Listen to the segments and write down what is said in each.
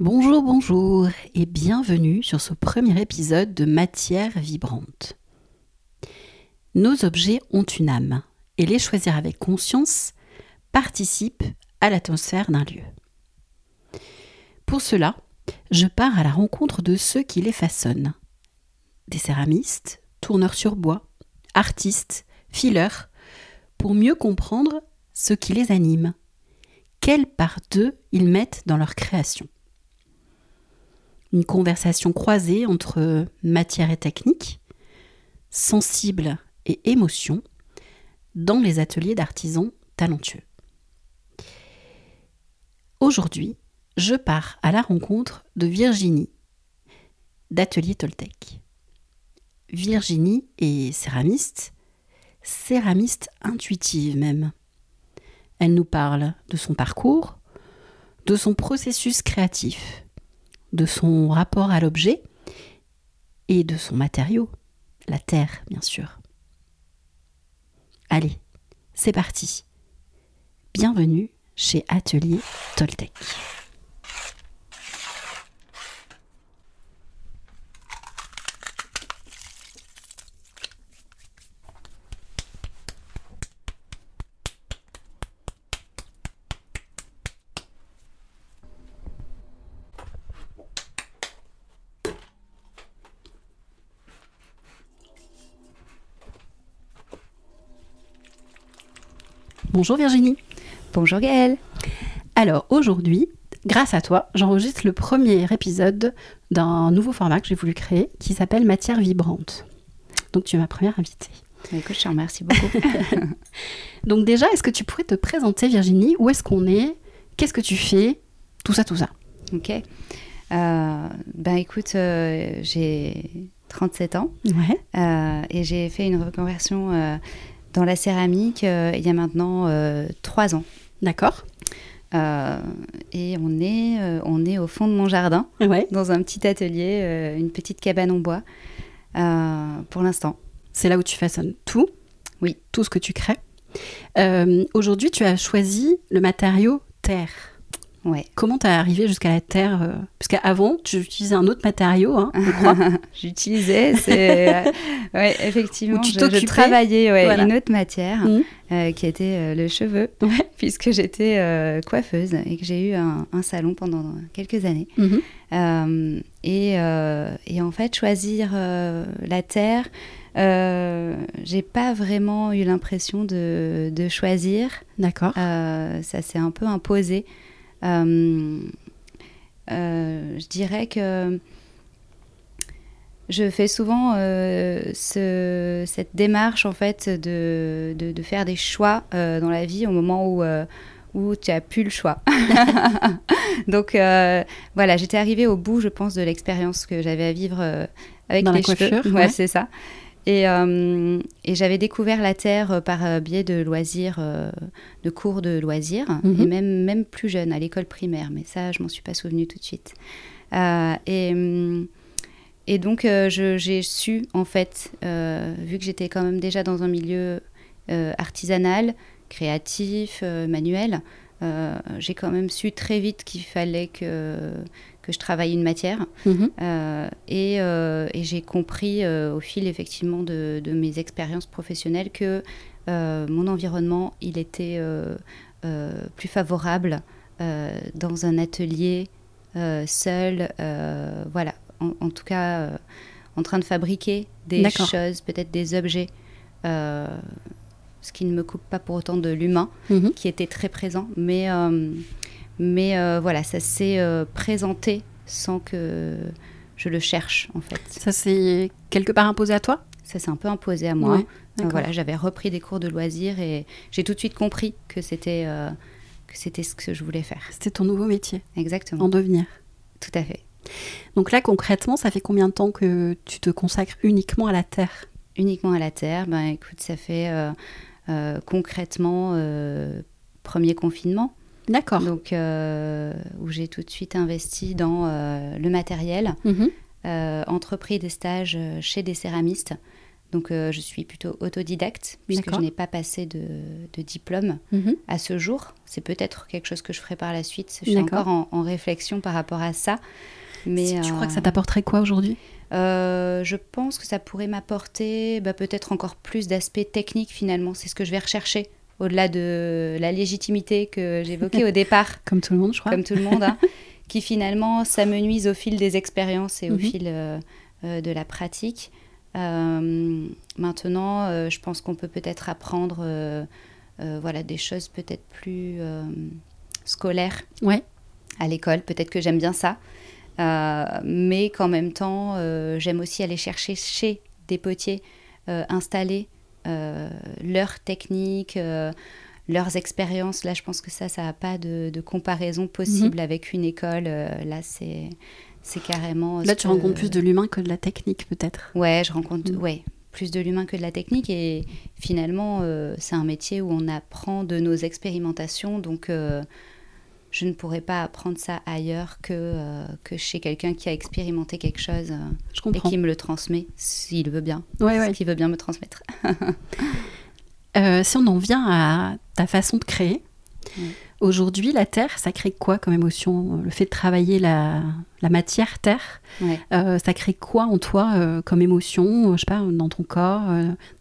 Bonjour, bonjour et bienvenue sur ce premier épisode de Matière vibrante. Nos objets ont une âme et les choisir avec conscience participe à l'atmosphère d'un lieu. Pour cela, je pars à la rencontre de ceux qui les façonnent. Des céramistes, tourneurs sur bois, artistes, fileurs, pour mieux comprendre ce qui les anime. Quelle part d'eux ils mettent dans leur création? Une conversation croisée entre matière et technique, sensible et émotion, dans les ateliers d'artisans talentueux. Aujourd'hui, je pars à la rencontre de Virginie, d'Atelier Toltec. Virginie est céramiste, céramiste intuitive même. Elle nous parle de son parcours, de son processus créatif, de son rapport à l'objet et de son matériau, la terre bien sûr. Allez, c'est parti. Bienvenue chez Atelier Toltec. Bonjour Virginie. Bonjour Gaëlle. Alors aujourd'hui, grâce à toi, j'enregistre le premier épisode d'un nouveau format que j'ai voulu créer qui s'appelle Matière vibrante. Donc tu es ma première invitée. Bah, écoute, je te remercie beaucoup. Donc déjà, est-ce que tu pourrais te présenter Virginie? Où est-ce qu'on est? Qu'est-ce que tu fais? Tout ça, tout ça. Ok. Euh, ben écoute, euh, j'ai 37 ans Ouais. euh, et j'ai fait une reconversion euh, dans la céramique euh, il y a maintenant euh, trois ans. D'accord. Euh, et on est, euh, on est au fond de mon jardin, Ouais. dans un petit atelier, euh, une petite cabane en bois, pour l'instant. C'est là où tu façonnes tout. Oui. Tout ce que tu crées. Aujourd'hui, tu as choisi le matériau terre. Ouais. Comment t'es arrivé jusqu'à la terre euh, Parce qu'avant, tu utilisais un autre matériau, hein, je crois. J'utilisais, c'est euh, ouais, effectivement, Où tu je, je travaillais ouais, Voilà. une autre matière Mhm. euh, qui était euh, le cheveu, Ouais. puisque j'étais euh, coiffeuse et que j'ai eu un, un salon pendant quelques années. Euh, et, et en fait, choisir la terre, euh, j'ai pas vraiment eu l'impression de, de choisir. D'accord. Ça s'est un peu imposé. Euh, euh, je dirais que je fais souvent euh, ce- cette démarche en fait de, de, de faire des choix euh, dans la vie au moment où, euh, où tu as plus le choix. Donc voilà, j'étais arrivée au bout, je pense, de l'expérience que j'avais à vivre avec Dans la les cheveux. coiffure, Ouais, ouais. c'est ça. Et, euh, et j'avais découvert la Terre euh, par euh, biais de loisirs, euh, de cours de loisirs, Mhm. et même, même plus jeune, à l'école primaire, mais ça, je m'en suis pas souvenue tout de suite. Euh, et, et donc, j'ai su, en fait, vu que j'étais quand même déjà dans un milieu artisanal, créatif, manuel, euh, j'ai quand même su très vite qu'il fallait que, que je travaille une matière. Mhm. Euh, et euh, et j'ai compris au fil effectivement de, de mes expériences professionnelles que mon environnement, il était plus favorable dans un atelier seul, voilà, en, en tout cas en train de fabriquer des choses, peut-être des objets, ce qui ne me coupe pas pour autant de l'humain Mhm. qui était très présent, mais, euh, mais euh, voilà, ça s'est euh, présenté sans que je le cherche en fait. Ça, c'est quelque part imposé à toi? Ça s'est un peu imposé à moi. Ouais, voilà, j'avais repris des cours de loisirs et j'ai tout de suite compris que c'était que c'était ce que je voulais faire. C'était ton nouveau métier, Exactement, en devenir. tout à fait. Donc là, concrètement, ça fait combien de temps que tu te consacres uniquement à la terre? Uniquement à la terre, ben écoute, ça fait concrètement euh, premier confinement. D'accord. Donc, euh, où j'ai tout de suite investi dans euh, le matériel, Mhm. euh, entrepris des stages euh, chez des céramistes. Donc je suis plutôt autodidacte puisque je n'ai pas passé de, diplôme Mhm. à ce jour. C'est peut-être quelque chose que je ferai par la suite. Je suis encore en, en réflexion par rapport à ça. Mais Si tu crois euh, que ça t'apporterait quoi aujourd'hui? Euh, je pense que ça pourrait m'apporter bah, peut-être encore plus d'aspects techniques finalement. C'est ce que je vais rechercher au-delà de la légitimité que j'évoquais au départ, Comme tout le monde, je crois. comme tout le monde, hein, qui finalement s'amenuise au fil des expériences et au Mhm. fil euh, euh, de la pratique. Maintenant, je pense qu'on peut peut-être apprendre voilà, des choses peut-être plus scolaires Ouais. à l'école. Peut-être que j'aime bien ça. Euh, mais qu'en même temps, euh, j'aime aussi aller chercher chez des potiers euh, installés leurs techniques, leurs expériences. Là, je pense que ça, ça n'a pas de, de comparaison possible avec une école. Euh, là, c'est c'est carrément... Là, tu que- rencontres plus de l'humain que de la technique, peut-être. Ouais, je rencontre Mm. ouais, plus de l'humain que de la technique. Et finalement, euh, c'est un métier où on apprend de nos expérimentations. Donc, euh, je ne pourrais pas apprendre ça ailleurs que, euh, que chez quelqu'un qui a expérimenté quelque chose euh, Je et comprends. qui me le transmet, s'il veut bien. Ouais, ouais. S'il veut bien me transmettre. Euh, si on en vient à ta façon de créer, Ouais. aujourd'hui, la terre, ça crée quoi comme émotion? Le fait de travailler la, la matière terre, ça crée quoi en toi comme émotion? Je sais pas, dans ton corps,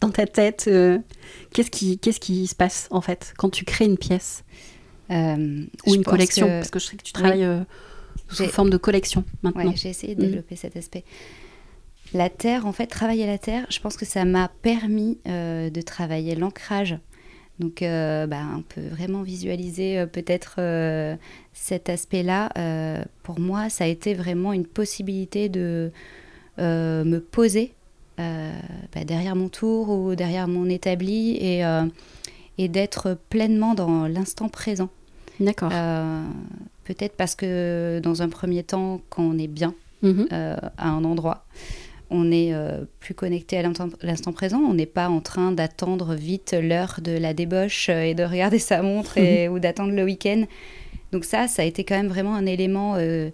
dans ta tête Qu'est-ce qui, qu'est-ce qui se passe en fait quand tu crées une pièce? Euh, ou une collection que- Parce que je sais que tu travailles euh, sous forme de collection maintenant. Ouais, j'ai essayé de Mhm. développer cet aspect. La terre, en fait, travailler la terre, je pense que ça m'a permis euh, de travailler l'ancrage. Donc, euh, bah, on peut vraiment visualiser euh, peut-être cet aspect-là. Pour moi, ça a été vraiment une possibilité de me poser bah, derrière mon tour ou derrière mon établi et, et d'être pleinement dans l'instant présent. D'accord. Euh, peut-être parce que dans un premier temps, quand on est bien, Mhm. euh, à un endroit. On est euh, plus connecté à l'instant présent. On n'est pas en train d'attendre vite l'heure de la débauche et de regarder sa montre et- ou d'attendre le week-end. Donc ça, ça a été quand même vraiment un élément euh,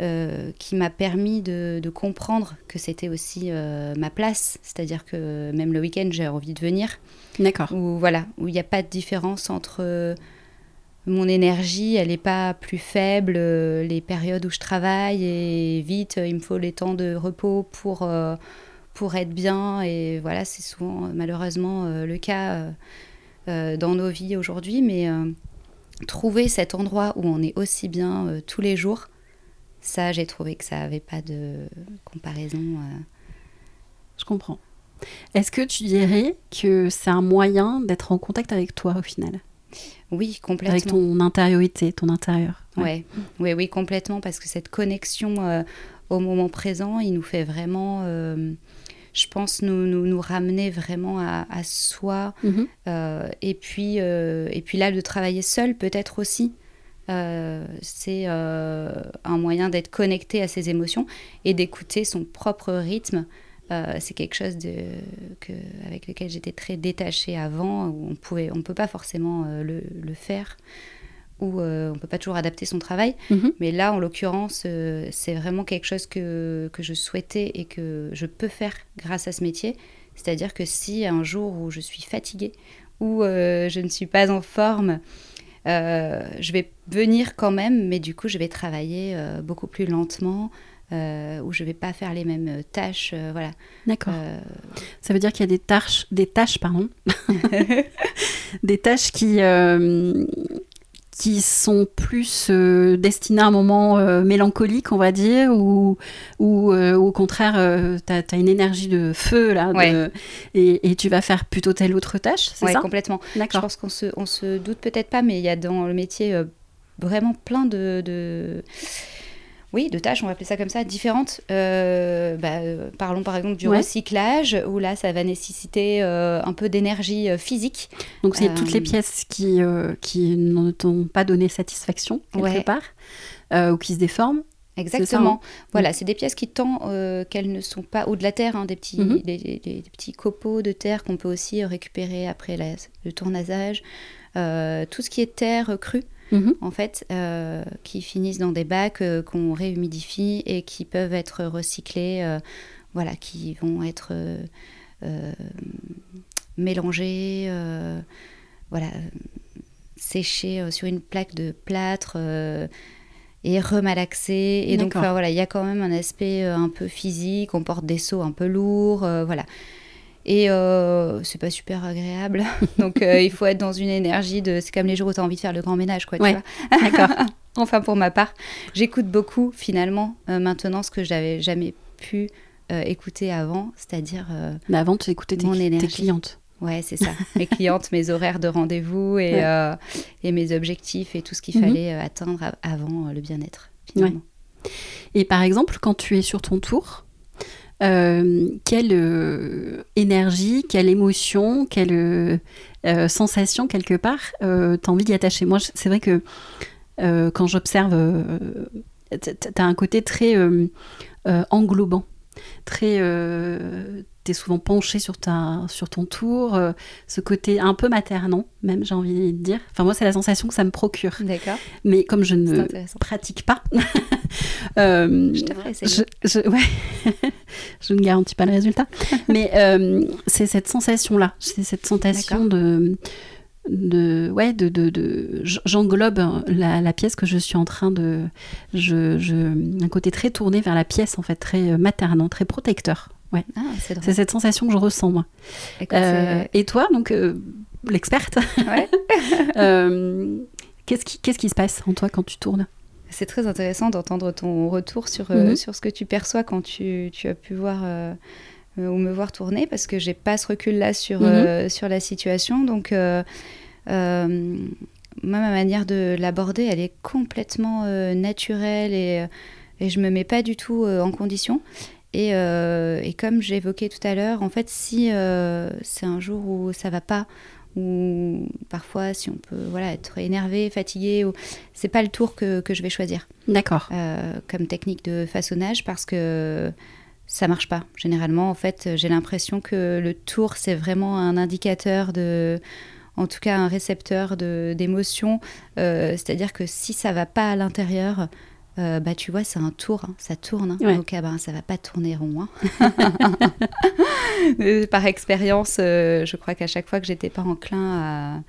euh, qui m'a permis de, de comprendre que c'était aussi ma place. C'est-à-dire que même le week-end, j'ai envie de venir D'accord. où voilà, où il n'y a pas de différence entre euh, mon énergie, elle n'est pas plus faible euh, les périodes où je travaille et vite, euh, il me faut les temps de repos pour, pour être bien et voilà, c'est souvent malheureusement le cas dans nos vies aujourd'hui, mais trouver cet endroit où on est aussi bien tous les jours, ça j'ai trouvé que ça n'avait pas de comparaison. Je comprends. Est-ce que tu dirais que c'est un moyen d'être en contact avec toi au final? Oui, complètement. Avec ton intériorité, ton intérieur Ouais. Oui, oui, complètement, parce que cette connexion euh, au moment présent, il nous fait vraiment, euh, je pense, nous, nous, nous ramener vraiment à, à soi. Mhm. Euh, et, puis, et puis là, de travailler seul, peut-être aussi. c'est un moyen d'être connecté à ses émotions et d'écouter son propre rythme. Euh, c'est quelque chose de, que, avec lequel j'étais très détachée avant, où on pouvait, on peut pas forcément euh, le, le faire, ou euh, on peut pas toujours adapter son travail. Mhm. Mais là, en l'occurrence, euh, c'est vraiment quelque chose que, que je souhaitais et que je peux faire grâce à ce métier. C'est-à-dire que si un jour où je suis fatiguée ou euh, je ne suis pas en forme, je vais venir quand même, mais du coup, je vais travailler beaucoup plus lentement, euh, où je vais pas faire les mêmes tâches. euh, voilà. D'accord. Euh, Ça veut dire qu'il y a des tâches, des tâches, pardon, des tâches qui euh, qui sont plus euh, destinées à un moment euh, mélancolique, on va dire, ou ou euh, au contraire, tu as, une énergie de feu là, de- et, et tu vas faire plutôt telle autre tâche, c'est ouais, ça? complètement. Je D'accord. pense qu'on se, on se doute peut-être pas, mais il y a dans le métier euh, vraiment plein de, de- oui, de tâches, on va appeler ça comme ça, différentes. Euh, bah, euh, parlons par exemple du Ouais. recyclage, où là, ça va nécessiter euh, un peu d'énergie physique. Donc c'est toutes les pièces qui qui ne t'ont pas donné satisfaction quelque Ouais. part, ou qui se déforment. Exactement. hein. Voilà, c'est des pièces qui, tant euh, qu'elles ne sont pas, ou de la terre, hein, des, petits, Mhm. des, des- des petits copeaux de terre qu'on peut aussi récupérer après la- le tournasage. Euh, tout ce qui est terre crue, Mhm. en fait, euh, qui finissent dans des bacs euh, qu'on réhumidifie et qui peuvent être recyclés, euh, voilà, qui vont être mélanger, voilà, sécher sur une plaque de plâtre et remalaxer. Et donc, voilà, il y a quand même un aspect un peu physique. On porte des seaux un peu lourds, voilà. Et euh, c'est pas super agréable. Donc euh, il faut être dans une énergie de. C'est comme les jours où tu as envie de faire le grand ménage, quoi. Ouais. D'accord. enfin, pour ma part, j'écoute beaucoup finalement euh, maintenant ce que j'avais jamais pu écouter avant, c'est-à-dire. Mais avant, tu écoutais tes, tes clientes. Ouais, c'est ça. mes clientes, mes horaires de rendez-vous et, et, mes objectifs et tout ce qu'il mhm. fallait atteindre avant le bien-être, finalement. Et par exemple, quand tu es sur ton tour, euh, quelle euh, énergie, quelle émotion, quelle euh, sensation quelque part t'as envie d'y attacher. Moi, c'est vrai que quand j'observe, t'as un côté très englobant, très tu es souvent penché sur, ta, sur ton tour, euh, ce côté un peu maternant, même j'ai envie de dire. Enfin, moi, c'est la sensation que ça me procure. D'accord. Mais comme je ne pratique pas, euh, je, je, je, ouais, je ne garantis pas le résultat. Mais euh, c'est cette sensation-là, c'est cette sensation de de ouais de, de, de j'englobe la, la, pièce que je suis en train de je, je un côté très tourné vers la pièce en fait très maternant très protecteur Ouais. Ah, c'est cette sensation que je ressens, moi. Euh, et toi, donc, euh, l'experte, euh, qu'est-ce, qui, qu'est-ce qui se passe en toi quand tu tournes? C'est très intéressant d'entendre ton retour sur, mhm. sur ce que tu perçois quand tu, tu as pu voir ou me voir tourner, parce que j'ai pas ce recul-là sur, mhm. sur la situation. Donc, moi, ma manière de l'aborder, elle est complètement naturelle et, et je me mets pas du tout en condition. Euh, et, comme j'évoquais tout à l'heure, en fait, si euh, c'est un jour où ça va pas, ou parfois si on peut voilà être énervé, fatigué, ou... c'est pas le tour que, que je vais choisir. D'accord. Euh, comme technique de façonnage parce que ça marche pas. Généralement, en fait, j'ai l'impression que le tour c'est vraiment un indicateur de en tout cas un récepteur d'émotions. C'est-à-dire que si ça va pas à l'intérieur, euh, bah tu vois c'est un tour hein, ça tourne hein. donc ah, bah, ça va pas tourner rond hein. par expérience euh, je crois qu'à chaque fois que j'étais pas enclin à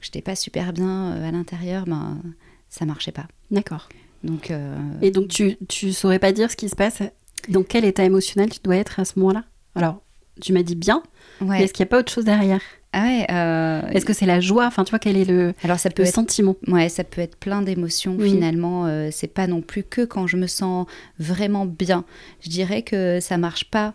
que j'étais pas super bien euh, à l'intérieur ben ça marchait pas. D'accord. Donc et donc tu tu saurais pas dire ce qui se passe? Dans quel état émotionnel tu dois être à ce moment-là? Alors tu m'as dit bien mais est-ce qu'il n'y a pas autre chose derrière? Ah euh, Est-ce que c'est la joie? Enfin, tu vois, quel est le, Alors, ça peut le être... sentiment? Ouais, ça peut être plein d'émotions finalement. Euh, c'est pas non plus que quand je me sens vraiment bien. Je dirais que ça marche pas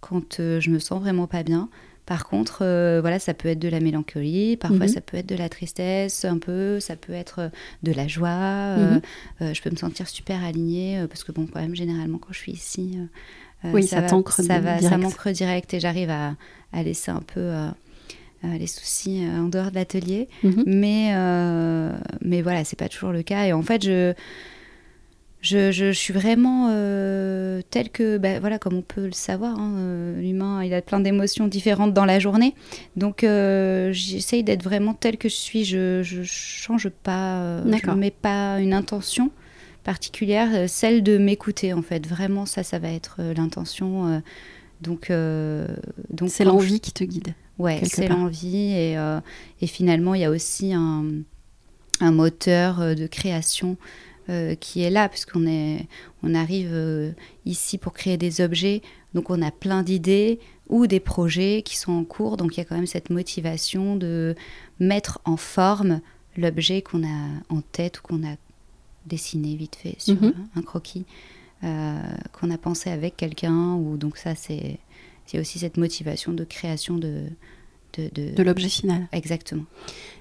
quand euh, je me sens vraiment pas bien. Par contre, voilà, ça peut être de la mélancolie, parfois mhm. ça peut être de la tristesse, un peu, ça peut être de la joie. Mhm. je peux me sentir super alignée parce que bon, quand même, généralement, quand je suis ici, oui, ça, ça, ça, va, ça m'ancre direct et j'arrive à, à, laisser un peu euh, les soucis euh, en dehors de l'atelier. Mhm. Mais, euh, mais voilà, c'est pas toujours le cas. Et en fait, je, je, je, suis vraiment telle que, bah, voilà, comme on peut le savoir, hein, l'humain, il a plein d'émotions différentes dans la journée. Donc, j'essaye d'être vraiment telle que je suis. Je, je change pas, je ne mets pas une intention particulière, celle de m'écouter, en fait. Vraiment, ça, ça va être l'intention. donc, donc c'est l'envie qui te guide. Ouais, c'est l'envie. Et, euh, et, finalement, il y a aussi un, un moteur euh, de création euh, qui est là, puisqu'on est, on arrive ici pour créer des objets. Donc, on a plein d'idées ou des projets qui sont en cours. Donc, il y a quand même cette motivation de mettre en forme l'objet qu'on a en tête ou qu'on a dessiné vite fait sur mhm. un croquis. qu'on a pensé avec quelqu'un ou donc ça c'est il y a aussi cette motivation de création de, de, l'objet final. Exactement.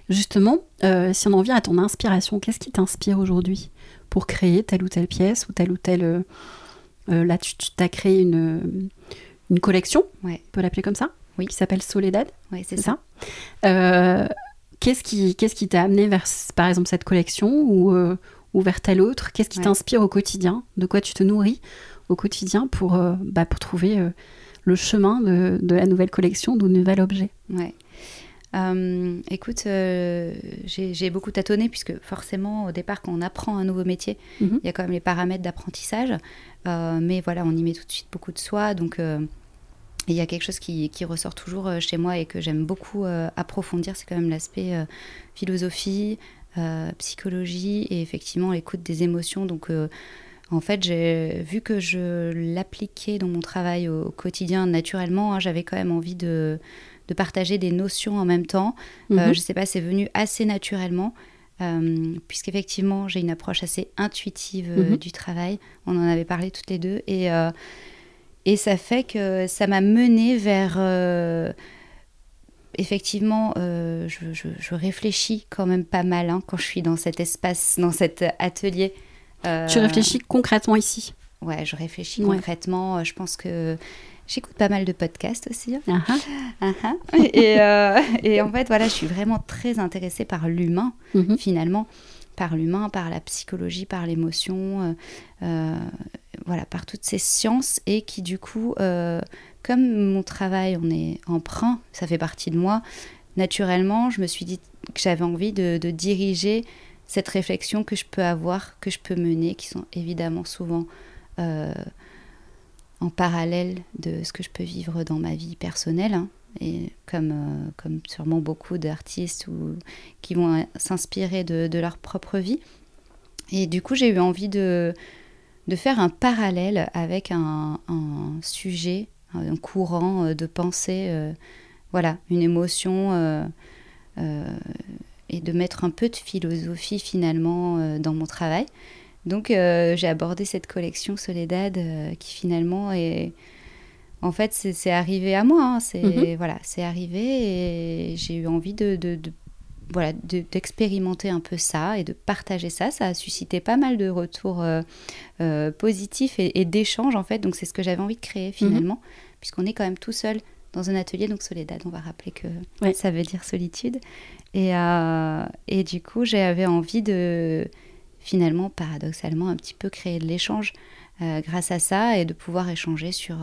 Justement, euh, si on en vient à ton inspiration, qu'est-ce qui t'inspire aujourd'hui pour créer telle ou telle pièce ou telle ou telle... Euh, euh, là, tu, as créé une, une collection, on peut l'appeler comme ça, oui. qui s'appelle Soledad. Oui, c'est ça. qu'est-ce qui qu'est-ce qui t'a amené vers, par exemple, cette collection ou, ou vers telle autre? Qu'est-ce qui t'inspire au quotidien? De quoi tu te nourris au quotidien pour, bah, pour trouver le chemin de, la nouvelle collection, d'un nouvel objet Ouais. Euh, écoute, euh, j'ai beaucoup tâtonné puisque forcément au départ quand on apprend un nouveau métier, mhm. il y a quand même les paramètres d'apprentissage, euh, mais voilà, on y met tout de suite beaucoup de soi, donc il y a quelque chose qui, qui, ressort toujours chez moi et que j'aime beaucoup approfondir, c'est quand même l'aspect philosophie, psychologie et effectivement l'écoute des émotions. Donc en fait, j'ai vu que je l'appliquais dans mon travail au, quotidien naturellement, hein, j'avais quand même envie de, de, partager des notions en même temps. Mhm. je ne sais pas, c'est venu assez naturellement. puisqu'effectivement j'ai une approche assez intuitive mhm. du travail. On en avait parlé toutes les deux. Et, et ça fait que ça m'a mené vers... Euh, effectivement, euh, je, réfléchis quand même pas mal hein, quand je suis dans cet espace, dans cet atelier. Euh, tu réfléchis concrètement ici Ouais, je réfléchis concrètement. Je pense que j'écoute pas mal de podcasts aussi. Hein. Ah ah. et, et, en fait, voilà, je suis vraiment très intéressée par l'humain, mhm. finalement par l'humain, par la psychologie, par l'émotion, euh, euh, voilà, par toutes ces sciences et qui du coup, euh, comme mon travail on est emprunt, ça fait partie de moi, naturellement, je me suis dit que j'avais envie de, diriger cette réflexion que je peux avoir, que je peux mener, qui sont évidemment souvent en parallèle de ce que je peux vivre dans ma vie personnelle. Hein et comme, euh, comme sûrement beaucoup d'artistes qui vont s'inspirer de, leur propre vie. Et du coup, j'ai eu envie de, faire un parallèle avec un, sujet, un courant euh, de pensée, euh, voilà, une émotion, et de mettre un peu de philosophie finalement dans mon travail. Donc, j'ai abordé cette collection Soledad qui finalement est en fait, c'est arrivé à moi. Hein. C'est mhm. voilà, c'est arrivé et j'ai eu envie de, voilà d'expérimenter un peu ça et de partager ça. Ça a suscité pas mal de retours euh, euh, positifs et, d'échanges en fait. Donc c'est ce que j'avais envie de créer finalement, mhm. puisqu'on est quand même tout seul dans un atelier. Donc Soledad, on va rappeler que ça veut dire solitude. Et, euh, et du coup, j'avais envie de finalement, paradoxalement, un petit peu créer de l'échange grâce à ça et de pouvoir échanger sur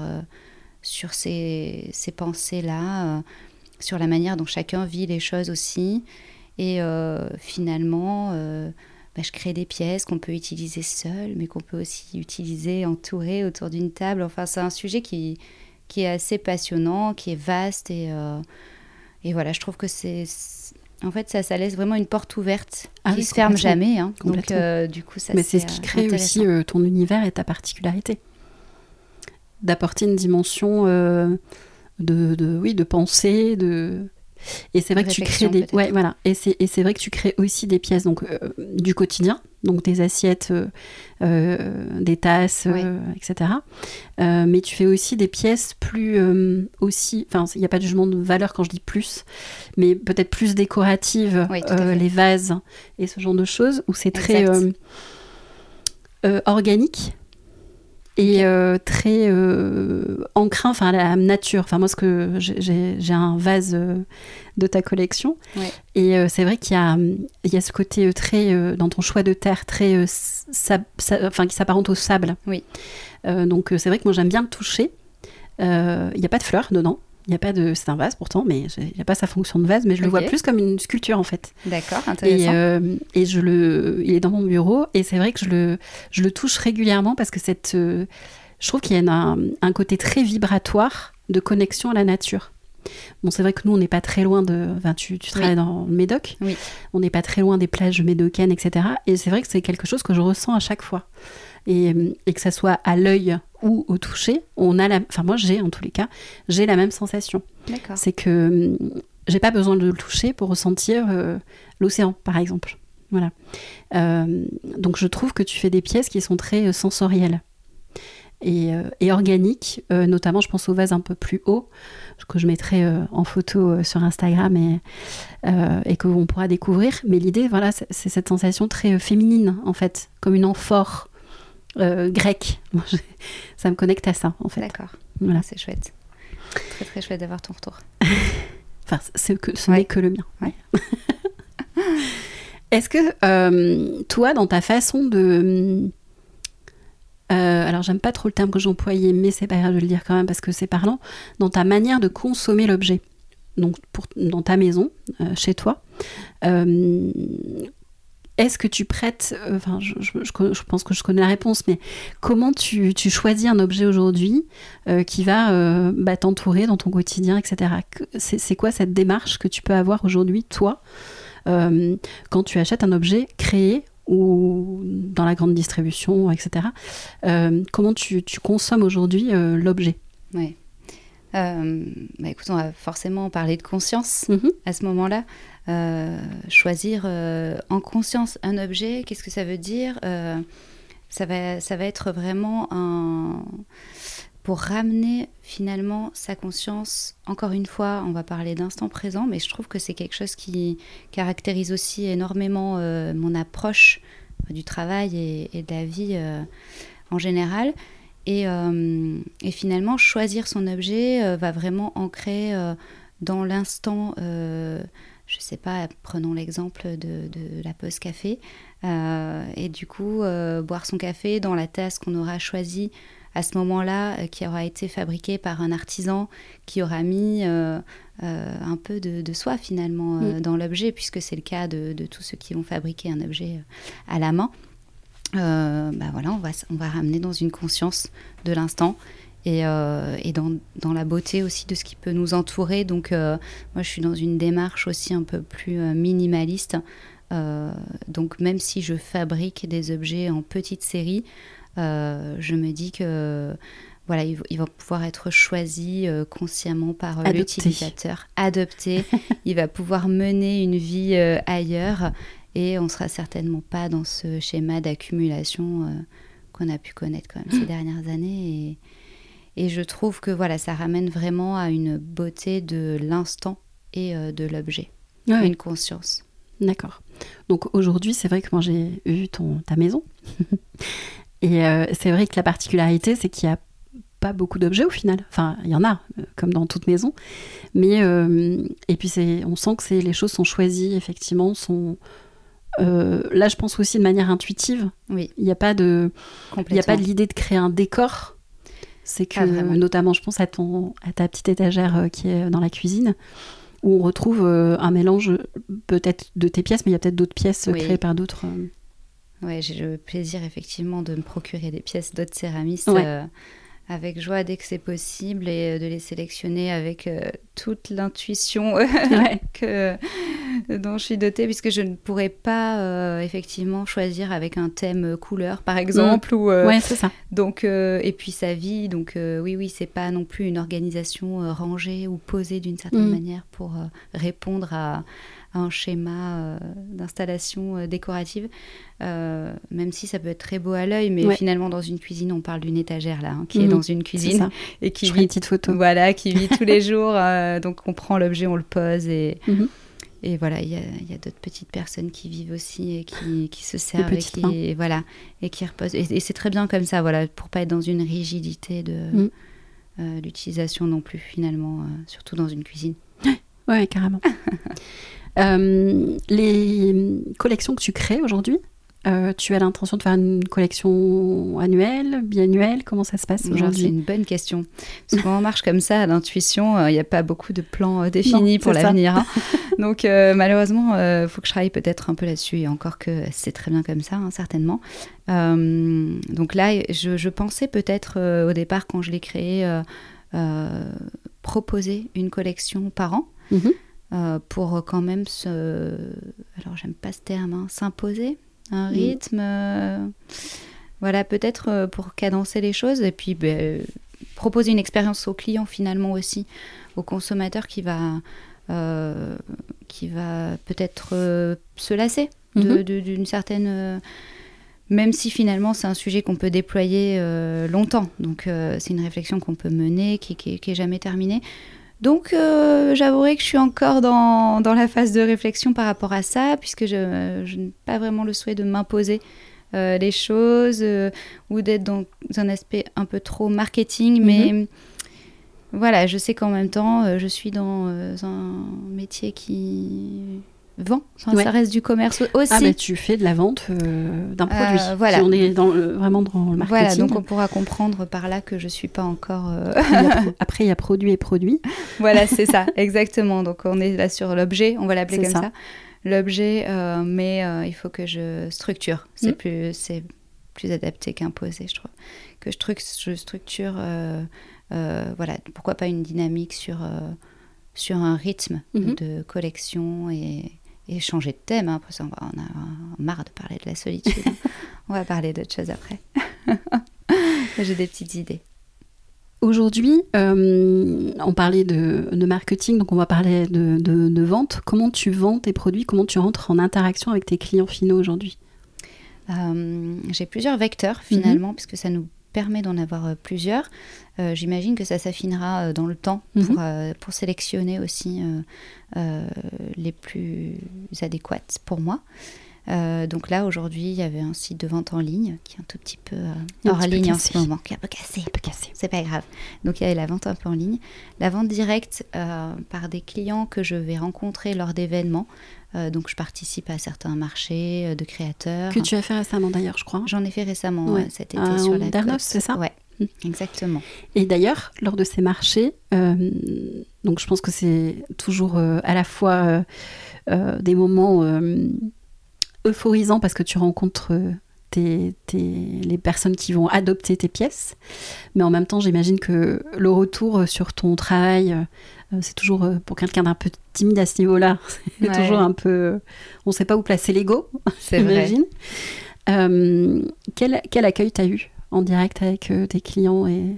sur ces, pensées-là, euh, sur la manière dont chacun vit les choses aussi. Et euh, finalement, euh, bah, je crée des pièces qu'on peut utiliser seul, mais qu'on peut aussi utiliser entourées autour d'une table. Enfin, c'est un sujet qui, qui est assez passionnant, qui est vaste. Et, et voilà, je trouve que c'est... En fait, ça, ça laisse vraiment une porte ouverte ah qui ne se ferme jamais. Hein. Donc, du coup, ça Mais c'est ce qui crée aussi ton univers et ta particularité d'apporter une dimension euh, de, oui, de pensée, de... Et c'est vrai que tu crées des ouais voilà. Et c'est et c'est vrai que tu crées aussi des pièces donc euh, du quotidien donc des assiettes euh, des tasses etc mais tu fais aussi des pièces plus aussi enfin il n'y a pas de jugement de valeur quand je dis plus mais peut-être plus décoratives les vases et ce genre de choses où c'est très organique et euh, très euh, ancré enfin la nature. Enfin moi ce que j'ai un vase euh, de ta collection. Et c'est vrai qu'il y a il y a ce côté très dans ton choix de terre très enfin qui s'apparente au sable. Oui. Donc c'est vrai que moi j'aime bien le toucher. Il n'y a pas de fleurs dedans il y a pas de, c'est un vase pourtant, mais il n'y a pas sa fonction de vase, mais je le vois plus comme une sculpture en fait. D'accord, intéressant. Et, et, je le, il est dans mon bureau et c'est vrai que je le, je le touche régulièrement parce que cette, euh, je trouve qu'il y a un, un, côté très vibratoire de connexion à la nature. Bon, c'est vrai que nous, on n'est pas très loin de. Enfin, tu, tu travailles dans le Médoc. Oui. On n'est pas très loin des plages médocaines, etc. Et c'est vrai que c'est quelque chose que je ressens à chaque fois et, que ça soit à l'œil ou au toucher, on a la, enfin moi j'ai en tous les cas, j'ai la même sensation. C'est que hum, j'ai pas besoin de le toucher pour ressentir euh, l'océan, par exemple. Voilà. Euh, donc je trouve que tu fais des pièces qui sont très euh, sensorielles et, et organiques, notamment je pense au vase un peu plus haut que je mettrai en photo sur Instagram et, et qu'on pourra découvrir. Mais l'idée, voilà, c'est cette sensation très féminine en fait, comme une amphore euh, grec. ça me connecte à ça, en fait. D'accord. Voilà. C'est chouette. Très, très chouette d'avoir ton retour. enfin, que, ce n'est que le mien. Ouais. Est-ce que euh, toi, dans ta façon de... Euh, alors, j'aime pas trop le terme que j'employais, mais c'est pas grave de le dire quand même parce que c'est parlant. Dans ta manière de consommer l'objet, donc pour, dans ta maison, chez toi, est-ce que tu prêtes, euh, enfin, je, je, je, pense que je connais la réponse, mais comment tu, tu choisis un objet aujourd'hui euh, qui va euh, bah, t'entourer dans ton quotidien, etc. C'est quoi cette démarche que tu peux avoir aujourd'hui, toi, quand tu achètes un objet créé ou dans la grande distribution, etc. comment tu, tu consommes aujourd'hui l'objet? Oui. Bah écoute, on va forcément parler de conscience mhm. à ce moment-là. Euh, choisir euh, en conscience un objet, qu'est-ce que ça veut dire ça, va, ça va être vraiment un... pour ramener finalement sa conscience, encore une fois, on va parler d'instant présent, mais je trouve que c'est quelque chose qui caractérise aussi énormément mon approche du travail et, et de la vie en général. Euh, et, finalement, choisir son objet euh, va vraiment ancrer euh, dans l'instant, je ne sais pas, prenons l'exemple de, la pause café, et du coup, boire son café dans la tasse qu'on aura choisie à ce moment-là, qui aura été fabriquée par un artisan qui aura mis un peu de, soi finalement mm. dans l'objet, puisque c'est le cas de, de, tous ceux qui vont fabriquer un objet à la main. Euh, bah voilà, on va, on va ramener dans une conscience de l'instant et, euh, et dans, dans, la beauté aussi de ce qui peut nous entourer. Donc euh, moi, je suis dans une démarche aussi un peu plus minimaliste. donc même si je fabrique des objets en petite série, je me dis que voilà, il, va pouvoir être choisi consciemment par l'utilisateur, adopté. il va pouvoir mener une vie ailleurs et on sera certainement pas dans ce schéma d'accumulation euh, qu'on a pu connaître quand même ces dernières années. Et, et, je trouve que voilà, ça ramène vraiment à une beauté de l'instant et euh, de l'objet, une conscience. D'accord. Donc aujourd'hui, c'est vrai que moi j'ai vu ton, ta maison. et euh, c'est vrai que la particularité, c'est qu'il n'y a pas beaucoup d'objets au final. Enfin, il y en a, comme dans toute maison. Mais, et puis on sent que les choses sont choisies, effectivement, sont, euh, là, je pense aussi de manière intuitive. Oui. Il n'y a pas de, il n'y a pas de l'idée de créer un décor. C'est que, notamment, je pense à ton, à ta petite étagère euh, qui est dans la cuisine, où on retrouve euh, un mélange peut-être de tes pièces, mais il y a peut-être d'autres pièces créées par d'autres. Oui, j'ai le plaisir effectivement de me procurer des pièces d'autres céramistes avec joie dès que c'est possible et de les sélectionner avec euh, toute l'intuition que dont je suis dotée puisque je ne pourrais pas euh, effectivement choisir avec un thème couleur par exemple mm. ou euh, ouais c'est ça donc et puis sa vie donc oui oui c'est pas non plus une organisation rangée ou posée d'une certaine mm. manière pour répondre à un schéma euh, d'installation euh, décorative, euh, même si ça peut être très beau à l'œil, mais finalement dans une cuisine, on parle d'une étagère là, hein, qui est mhm. dans une cuisine et qui vit une petite photo. Voilà, qui vit tous les jours. donc on prend l'objet, on le pose et mhm. Et voilà, il y a, a d'autres petites personnes qui vivent aussi et qui, qui se servent et qui, voilà, et qui reposent. Et, c'est très bien comme ça, voilà, pour pas être dans une rigidité de l'utilisation non plus, finalement, surtout dans une cuisine. Ouais, carrément. Euh, les collections que tu crées aujourd'hui, euh, tu as l'intention de faire une collection annuelle, biannuelle? Comment ça se passe aujourd'hui C'est une bonne question. Parce qu'on marche comme ça à l'intuition, il euh, n'y a pas beaucoup de plans définis pour l'avenir. Hein. Donc malheureusement, il faut que je travaille peut-être un peu là-dessus. Et encore que c'est très bien comme ça, hein, certainement. donc là, je, je pensais peut-être au départ, quand je l'ai créé, proposer une collection par an. Euh, pour quand même se. Alors, j'aime pas ce terme, hein, s'imposer un mm. rythme. Euh, voilà, peut-être euh, pour cadencer les choses et puis ben, proposer une expérience au client finalement aussi, au consommateur qui va, qui va peut-être se lasser mm-hmm. d'une certaine même si finalement c'est un sujet qu'on peut déployer longtemps. Donc c'est une réflexion qu'on peut mener, qui, qui, qui, est jamais terminée. Donc, euh, j'avouerai que je suis encore dans, dans, la phase de réflexion par rapport à ça, puisque je, je n'ai pas vraiment le souhait de m'imposer euh, les choses euh, ou d'être dans un aspect un peu trop marketing. Mais mhm. voilà, je sais qu'en même temps, je suis dans un métier qui vend. Ça reste du commerce aussi. Ah, bah, tu fais de la vente euh, d'un produit. Euh, voilà. on est dans vraiment dans le marketing. Voilà, donc on pourra comprendre par là que je ne suis pas encore. Euh, après, il y a produit et produit. voilà, c'est ça, exactement. Donc on est là sur l'objet, on va l'appeler comme ça. l'objet, mais il faut que je structure. C'est Mm. plus, c'est plus adapté qu'imposé, je trouve. Que je, truc- je structure, voilà, pourquoi pas une dynamique sur, sur un rythme Mhm. de collection et, et changer de thème. hein, parce qu'on va- on a marre de parler de la solitude. hein. on va parler d'autre chose après. J'ai des petites idées. Aujourd'hui, euh, on parlait de, de marketing, donc on va parler de, de- de vente. Comment tu vends tes produits? Comment tu rentres en interaction avec tes clients finaux aujourd'hui? Euh, J'ai plusieurs vecteurs finalement, puisque ça nous permet d'en avoir euh, plusieurs. Euh, J'imagine que ça s'affinera euh, dans le temps Mhm. pour, euh, pour sélectionner aussi les plus adéquates pour moi. Euh, donc là, aujourd'hui, il y avait un site de vente en ligne qui est un tout petit peu euh, hors ligne en ce moment, qui est un peu cassé. Un peu cassé. C'est pas grave. Donc il y avait la vente un peu en ligne. La vente directe euh, par des clients que je vais rencontrer lors d'événements. Donc je participe à certains marchés de créateurs. Que tu as fait récemment d'ailleurs, je crois. J'en ai fait récemment Ouais. cet été sur la Andernos, côte. c'est ça Ouais, Mm. exactement. Et d'ailleurs, lors de ces marchés, donc je pense que c'est toujours à la fois des moments euphorisants parce que tu rencontres euh, tes- tes- les personnes qui vont adopter tes pièces, mais en même temps, j'imagine que le retour euh, sur ton travail, euh, c'est toujours pour quelqu'un d'un peu timide à ce niveau-là, c'est Ouais. toujours un peu, on ne sait pas où placer l'ego, j'imagine. Euh, quel, quel accueil t'as eu en direct avec tes clients et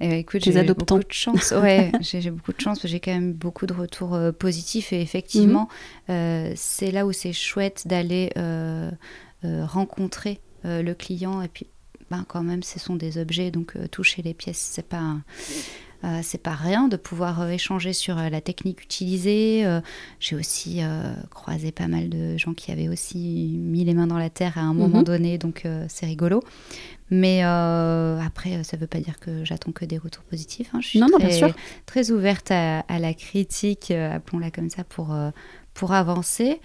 Écoute, Les j'ai eu adoptants. beaucoup de chance. Ouais, j'ai beaucoup de chance j'ai quand même beaucoup de retours euh, positifs et effectivement, Mhm. euh, c'est là où c'est chouette d'aller euh, euh, rencontrer euh, le client et puis ben, quand même ce sont des objets donc euh, toucher les pièces c'est pas un- euh, c'est pas rien de pouvoir euh, échanger sur euh, la technique utilisée. Euh, J'ai aussi euh, croisé pas mal de gens qui avaient aussi mis les mains dans la terre à un moment Mhm. donné, donc euh, c'est rigolo. Mais euh, après, ça veut pas dire que j'attends que des retours positifs. hein. Je suis Non, non, très, bien sûr. très ouverte à, à la critique, euh, appelons-la comme ça, pour, euh, pour avancer.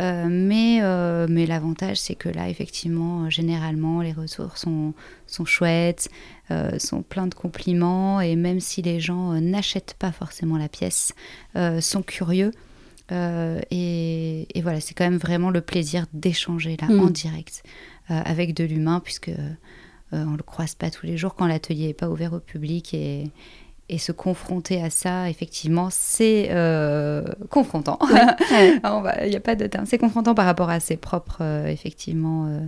Euh, mais euh, mais l'avantage, c'est que là, effectivement, euh, généralement, les retours sont, sont chouettes, sont pleins de compliments, et même si les gens n'achètent pas forcément la pièce, sont curieux. Et, et voilà, c'est quand même vraiment le plaisir d'échanger là Mm. en direct avec de l'humain, puisque euh, on le croise pas tous les jours quand l'atelier n'est pas ouvert au public et, et se confronter à ça, effectivement, c'est euh, confrontant. Il n'y a pas de terme. C'est confrontant par rapport à ses propres, euh, effectivement, euh,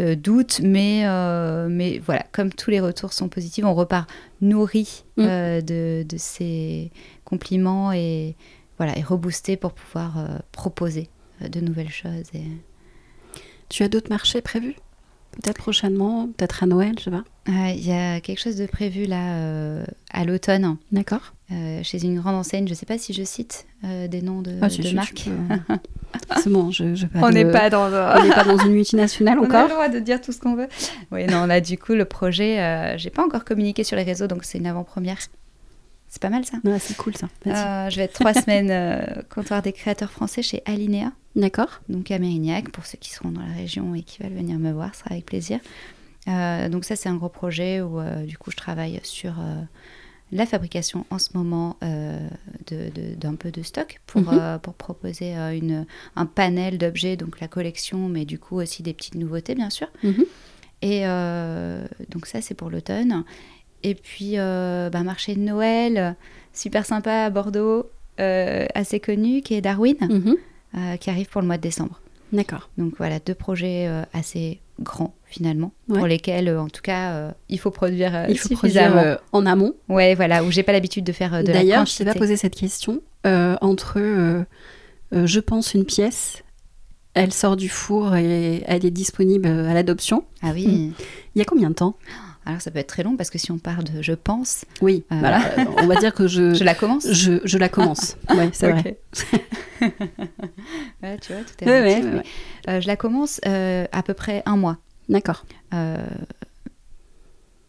euh, doutes. Mais, euh, mais voilà, comme tous les retours sont positifs, on repart nourri Mm. euh, de, de ces compliments et, voilà, et reboosté pour pouvoir euh, proposer euh, de nouvelles choses. Et... Tu as d'autres marchés prévus? Peut-être prochainement, peut-être à Noël, je sais pas. Ah, Il y a quelque chose de prévu là euh, à l'automne D'accord. euh, chez une grande enseigne. Je ne sais pas si je cite euh, des noms de, Ah, si, de si, marques. C'est bon, je, je pas On n'est pas dans on n'est pas dans une multinationale On a le encore. droit de dire tout ce qu'on veut. Oui, non, là, du coup, le projet, euh, j'ai pas encore communiqué sur les réseaux, donc c'est une avant-première. C'est pas mal, ça. Ouais, c'est cool ça. Euh, je vais être trois semaines euh, comptoir des créateurs français chez Alinea, D'accord. donc à Mérignac, pour ceux qui seront dans la région et qui veulent venir me voir, ce sera avec plaisir. Euh, donc ça, c'est un gros projet où, euh, du coup, je travaille sur la fabrication en ce moment d'un peu de stock pour, Mhm. pour proposer une, un panel d'objets, donc la collection, mais du coup aussi des petites nouveautés, bien sûr. Mhm. Et donc ça, c'est pour l'automne. Et puis, euh, bah, marché de Noël, super sympa à Bordeaux, euh, assez connu, qui est Darwin, Mhm. euh, qui arrive pour le mois de décembre. D'accord. Donc voilà, deux projets euh, assez grands finalement, Ouais. pour lesquels, euh, en tout cas, euh, il faut produire Il faut suffisamment. en amont. Ouais, voilà, où j'ai pas l'habitude de faire de la D'ailleurs, je t'ai pas posé cette question. Entre, je pense, une pièce, elle sort du four et elle est disponible à l'adoption. Ah oui. Il y a combien de temps? Alors ça peut être très long parce que si on parle de je pense, Oui, Euh, voilà. on va dire que je, je la commence. je, je la commence. Oui, c'est vrai. Ouais, tu vois, tout est Ouais, relatif, ouais, mais, ouais. euh, je la commence euh, à peu près un mois. D'accord.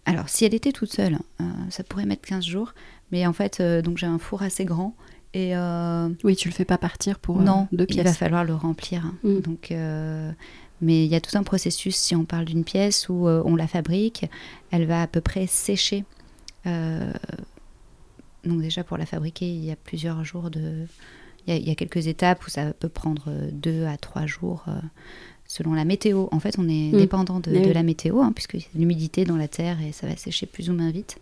Alors, si elle était toute seule, euh, ça pourrait mettre 15 jours. Mais en fait, donc j'ai un four assez grand. Et Oui, tu le fais pas partir pour non, deux il va pièces. falloir le remplir. hein. Mm. Donc, mais il y a tout un processus, si on parle d'une pièce où euh, on la fabrique, elle va à peu près sécher. Euh, donc déjà, pour la fabriquer, il y a plusieurs jours de... Il y, a quelques étapes où ça peut prendre deux à trois jours selon la météo. En fait, on est mm. dépendant de, la météo, hein, puisque y a l'humidité dans la terre et ça va sécher plus ou moins vite.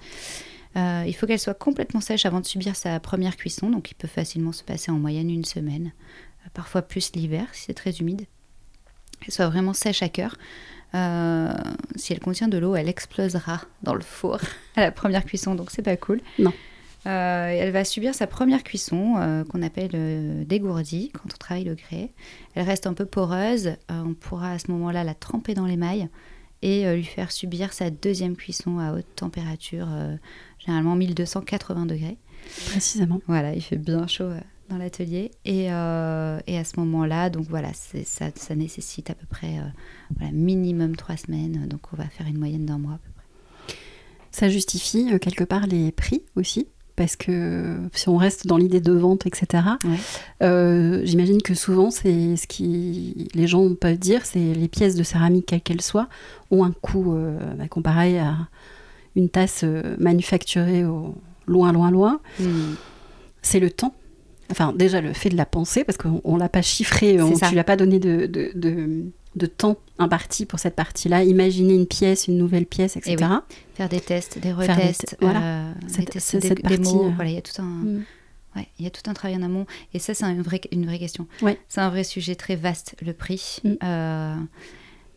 Euh, il faut qu'elle soit complètement sèche avant de subir sa première cuisson, donc il peut facilement se passer en moyenne une semaine, euh, parfois plus l'hiver si c'est très humide. Elle soit vraiment sèche à cœur. Euh, si elle contient de l'eau, elle explosera dans le four à la première cuisson, donc c'est pas cool. Non. elle va subir sa première cuisson, qu'on appelle dégourdie, quand on travaille le grès. Elle reste un peu poreuse. on pourra à ce moment-là la tremper dans l'émail et lui faire subir sa deuxième cuisson à haute température généralement 1280 degrés. Précisément. Voilà, il fait bien chaud euh, dans l'atelier. Et, euh, et, à ce moment-là, donc voilà, ça, ça, nécessite à peu près euh, voilà, minimum trois semaines. Donc on va faire une moyenne d'un mois à peu près. Ça justifie quelque part les prix aussi parce que si on reste dans l'idée de vente, etc., j'imagine que souvent, c'est ce qui les gens peuvent dire, c'est les pièces de céramique, quelles qu'elles soient, ont un coût bah, comparé à, une tasse euh, manufacturée au loin, loin, loin. Hmm. C'est le temps. Enfin, déjà, le fait de la penser, parce qu'on ne l'a pas chiffré, on, tu lui as pas donné de, de, de, temps imparti pour cette partie-là. Imaginer une pièce, une nouvelle pièce, etc. Eh Faire des tests, des retests, voilà. Euh, cette, des, partie, euh. Voilà, il y a tout un... Hmm. Ouais, il y a tout un travail en amont. Et ça, c'est une vraie, une vraie question. Ouais. C'est un vrai sujet très vaste, le prix. Hmm.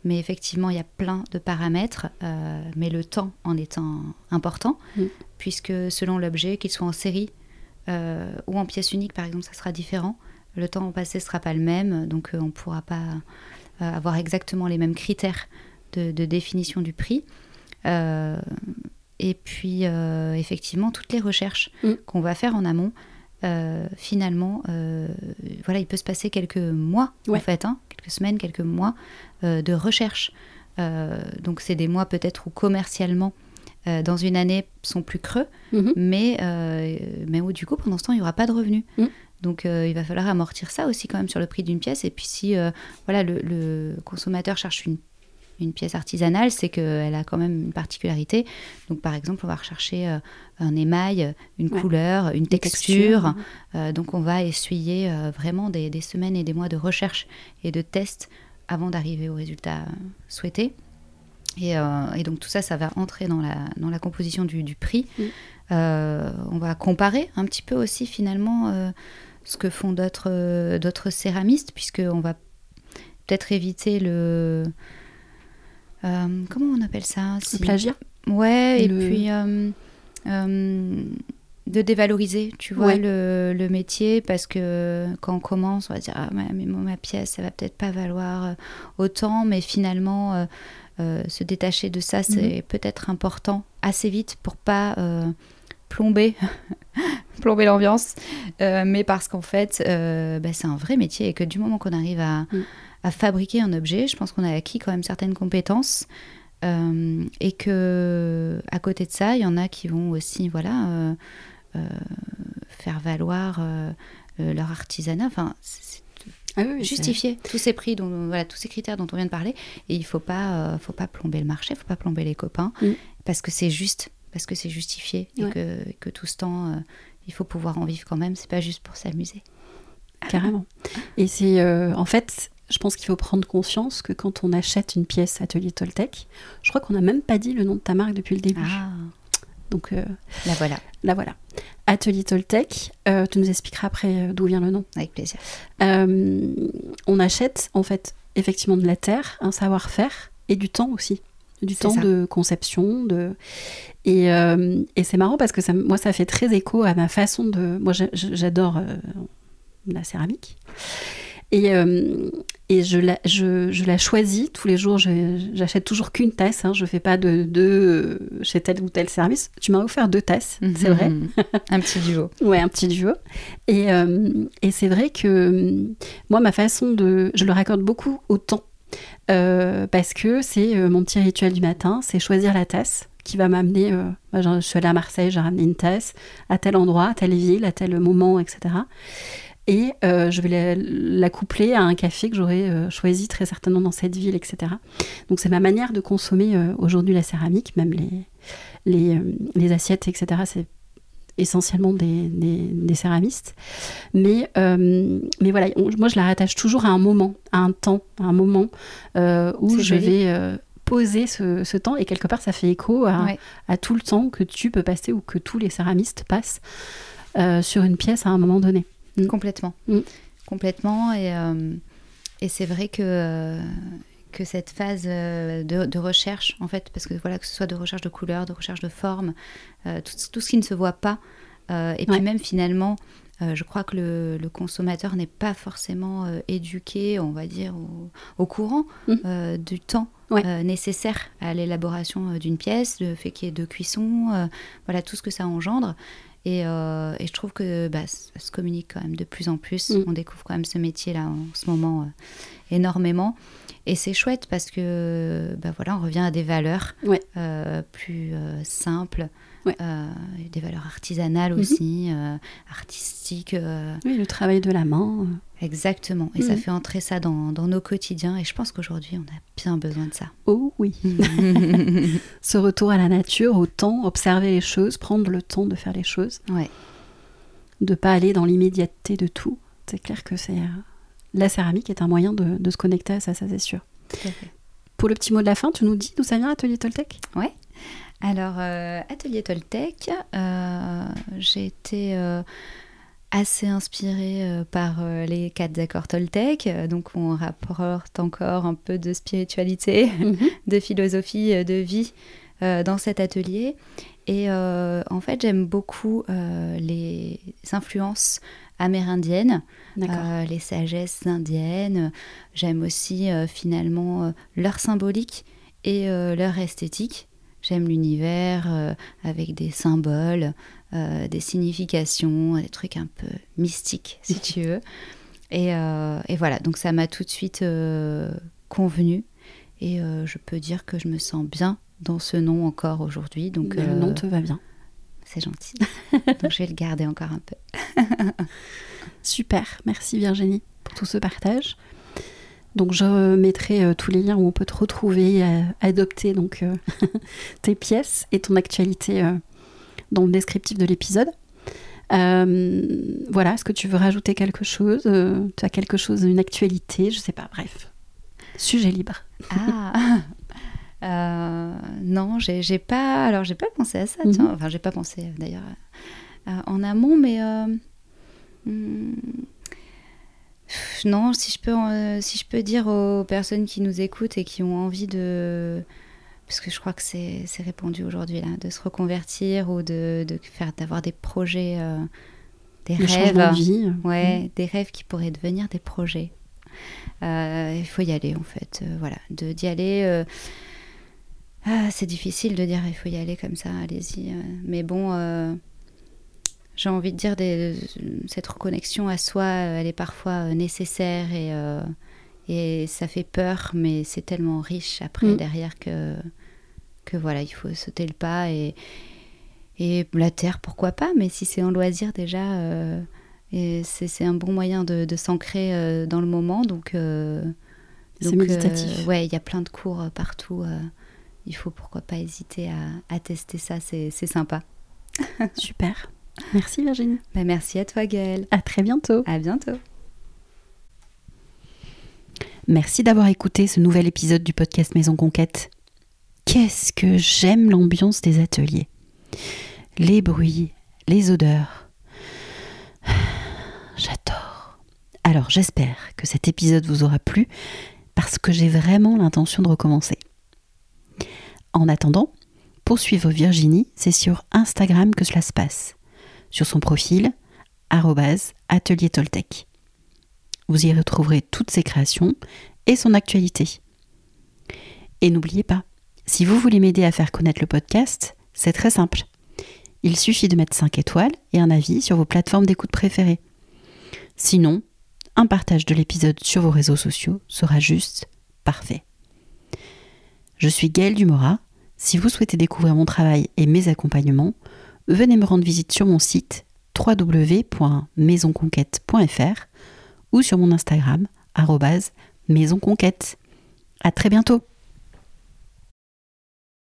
Mais effectivement, il y a plein de paramètres, euh, mais le temps en étant important, mm. puisque selon l'objet, qu'il soit en série euh, ou en pièce unique, par exemple, ça sera différent. Le temps passé ne sera pas le même, donc euh, on ne pourra pas avoir exactement les mêmes critères de, définition du prix. et puis, effectivement, toutes les recherches mm. qu'on va faire en amont, finalement, voilà, il peut se passer quelques mois, en fait, hein, quelques semaines, quelques mois euh, de recherche. Euh, donc c'est des mois peut-être où commercialement, euh, dans une année, sont plus creux, mhm. mais, mais où du coup, pendant ce temps, il n'y aura pas de revenus. Mhm. Donc il va falloir amortir ça aussi quand même sur le prix d'une pièce. Et puis si voilà, le, consommateur cherche une, une pièce artisanale, c'est qu'elle a quand même une particularité. Donc par exemple, on va rechercher un émail, une couleur, une texture. donc on va essuyer vraiment des, des, semaines et des mois de recherche et de tests avant d'arriver au résultat souhaité. Euh, et, donc tout ça, ça va entrer dans la, dans la composition du, prix. Mm. Euh, on va comparer un petit peu aussi finalement euh, ce que font d'autres, d'autres céramistes, puisqu'on va peut-être éviter le... comment on appelle ça Le plagiat Ouais, et puis de dévaloriser, tu vois, le, le, métier, parce que quand on commence, on va dire, ah, mais ma pièce, ça va peut-être pas valoir autant, mais finalement, se détacher de ça, c'est mhm. peut-être important assez vite pour pas plomber, plomber l'ambiance, mais parce qu'en fait, bah, c'est un vrai métier et que du moment qu'on arrive à, mm. à, fabriquer un objet, je pense qu'on a acquis quand même certaines compétences. et que à côté de ça, il y en a qui vont aussi, voilà, euh, faire valoir euh, euh, leur artisanat. Enfin, ah justifier tous ces prix, dont, voilà, tous ces critères dont on vient de parler. Et il ne faut pas, faut pas plomber le marché, il ne faut pas plomber les copains, mm. parce que c'est juste, parce que c'est justifié, et que, que, tout ce temps, il faut pouvoir en vivre quand même, c'est pas juste pour s'amuser. Carrément. Et c'est, en fait, je pense qu'il faut prendre conscience que quand on achète une pièce Atelier Toltec, je crois qu'on n'a même pas dit le nom de ta marque depuis le début. Ah. Donc euh, la voilà. La voilà. Atelier Toltec, euh, tu nous expliqueras après euh, d'où vient le nom. Avec plaisir. on achète en fait effectivement de la terre, un savoir-faire et du temps aussi. Du temps de conception. De... Et, et c'est marrant parce que ça, moi, ça fait très écho à ma façon de. Moi, j'adore la céramique. Et, euh, et je, la, je, je, la choisis tous les jours. J'achète toujours qu'une tasse. Hein, je ne fais pas de deux euh, chez tel ou tel service. Tu m'as offert deux tasses, c'est vrai. un petit duo. ouais, un petit duo. Et, euh, et c'est vrai que moi, ma façon de. Je le raccorde beaucoup au temps. parce que c'est mon petit rituel du matin, c'est choisir la tasse qui va m'amener. je suis allée à Marseille, j'ai ramené une tasse à tel endroit, à telle ville, à tel moment, etc et euh, je vais la, coupler à un café que j'aurais euh, choisi très certainement dans cette ville, etc. Donc c'est ma manière de consommer euh, aujourd'hui la céramique, même les, les, les assiettes, etc. essentiellement des, des, céramistes. Mais, mais voilà, moi je la rattache toujours à un moment, à un temps, à un moment où je vais poser ce, ce, temps et quelque part ça fait écho à, à, tout le temps que tu peux passer ou que tous les céramistes passent sur une pièce à un moment donné. Mm. Complètement. Mm. Complètement. Et, et c'est vrai que que cette phase de, de, recherche, en fait, parce que voilà, que ce soit de recherche de couleurs, de recherche de forme, euh, tout, ce qui ne se voit pas. Euh, et puis même finalement, euh, je crois que le, consommateur n'est pas forcément éduqué, on va dire, au, courant mmh. du temps nécessaire à l'élaboration d'une pièce, le fait qu'il y ait de cuisson, voilà tout ce que ça engendre. Et, et je trouve que bah, ça se communique quand même de plus en plus. Mmh. On découvre quand même ce métier-là en ce moment énormément. Et c'est chouette parce que bah voilà, on revient à des valeurs plus simples, euh, des valeurs artisanales mhm. aussi, euh, artistiques. Euh. Oui, le travail de la main. Exactement. Et ça mhm. fait entrer ça dans, dans nos quotidiens. Et je pense qu'aujourd'hui, on a bien besoin de ça. Oh oui. Ce retour à la nature, au temps, observer les choses, prendre le temps de faire les choses. Ouais. De pas aller dans l'immédiateté de tout. C'est clair que c'est la céramique est un moyen de, de se connecter à ça, ça c'est sûr. Pour le petit mot de la fin, tu nous dis d'où ça vient Atelier Toltec? Ouais. Alors, euh, Atelier Toltec, euh, j'ai été euh, assez inspirée par les quatre accords Toltec. Donc, on rapporte encore un peu de spiritualité, mhm. de philosophie, de vie dans cet atelier. Et en fait, j'aime beaucoup les influences amérindiennes, les sagesses indiennes. J'aime aussi finalement leur symbolique et leur esthétique. J'aime l'univers euh, avec des symboles, euh, des significations, des trucs un peu mystiques, si tu veux. Et, euh, et, voilà, donc ça m'a tout de suite convenu. Et je peux dire que je me sens bien dans ce nom encore aujourd'hui. Donc, le nom te va bien. C'est gentil. donc je vais le garder encore un peu. Super, merci Virginie pour tout ce partage. Donc je mettrai euh, tous les liens où on peut te retrouver, euh, adopter donc euh, tes pièces et ton actualité dans le descriptif de l'épisode. voilà, est-ce que tu veux rajouter quelque chose Tu as quelque chose, une actualité Je sais pas, bref. Sujet libre. ah Non, j'ai pas. Alors j'ai pas pensé à ça, tiens. Mhm. Enfin, j'ai pas pensé d'ailleurs en amont, mais. Hmm, non, si je, peux, euh, si je peux dire aux personnes qui nous écoutent et qui ont envie de... Parce que je crois que c'est répandu aujourd'hui, là, de se reconvertir ou de, de faire d'avoir des projets, euh, des rêves. De vie. Ouais, mm. des rêves qui pourraient devenir des projets. Euh, il faut y aller, en fait. voilà, d'y aller... Ah, c'est difficile de dire il faut y aller comme ça, allez-y. mais bon j'ai envie de dire, des, cette reconnexion à soi, euh, elle est parfois euh, nécessaire et, euh, et ça fait peur, mais c'est tellement riche après mm. derrière que, que voilà, il faut sauter le pas et, et la terre, pourquoi pas, mais si c'est en loisir déjà, c'est un bon moyen de, de s'ancrer dans le moment. Donc, c'est méditatif. ouais, il y a plein de cours partout. il faut pourquoi pas hésiter à, à tester ça, c'est sympa. Super. Merci Virginie. Bah, merci à toi Gaëlle. À très bientôt. À bientôt. Merci d'avoir écouté ce nouvel épisode du podcast Maison Conquête. Qu'est-ce que j'aime l'ambiance des ateliers. Les bruits, les odeurs. J'adore. Alors j'espère que cet épisode vous aura plu parce que j'ai vraiment l'intention de recommencer. En attendant, pour suivre Virginie, c'est sur Instagram que cela se passe sur son profil atelier Toltec. Vous y retrouverez toutes ses créations et son actualité. Et n'oubliez pas, si vous voulez m'aider à faire connaître le podcast, c'est très simple. Il suffit de mettre 5 étoiles et un avis sur vos plateformes d'écoute préférées. Sinon, un partage de l'épisode sur vos réseaux sociaux sera juste parfait. Je suis Gaëlle Dumora. Si vous souhaitez découvrir mon travail et mes accompagnements, venez me rendre visite sur mon site www.maisonconquête.fr ou sur mon Instagram maisonconquête. À très bientôt.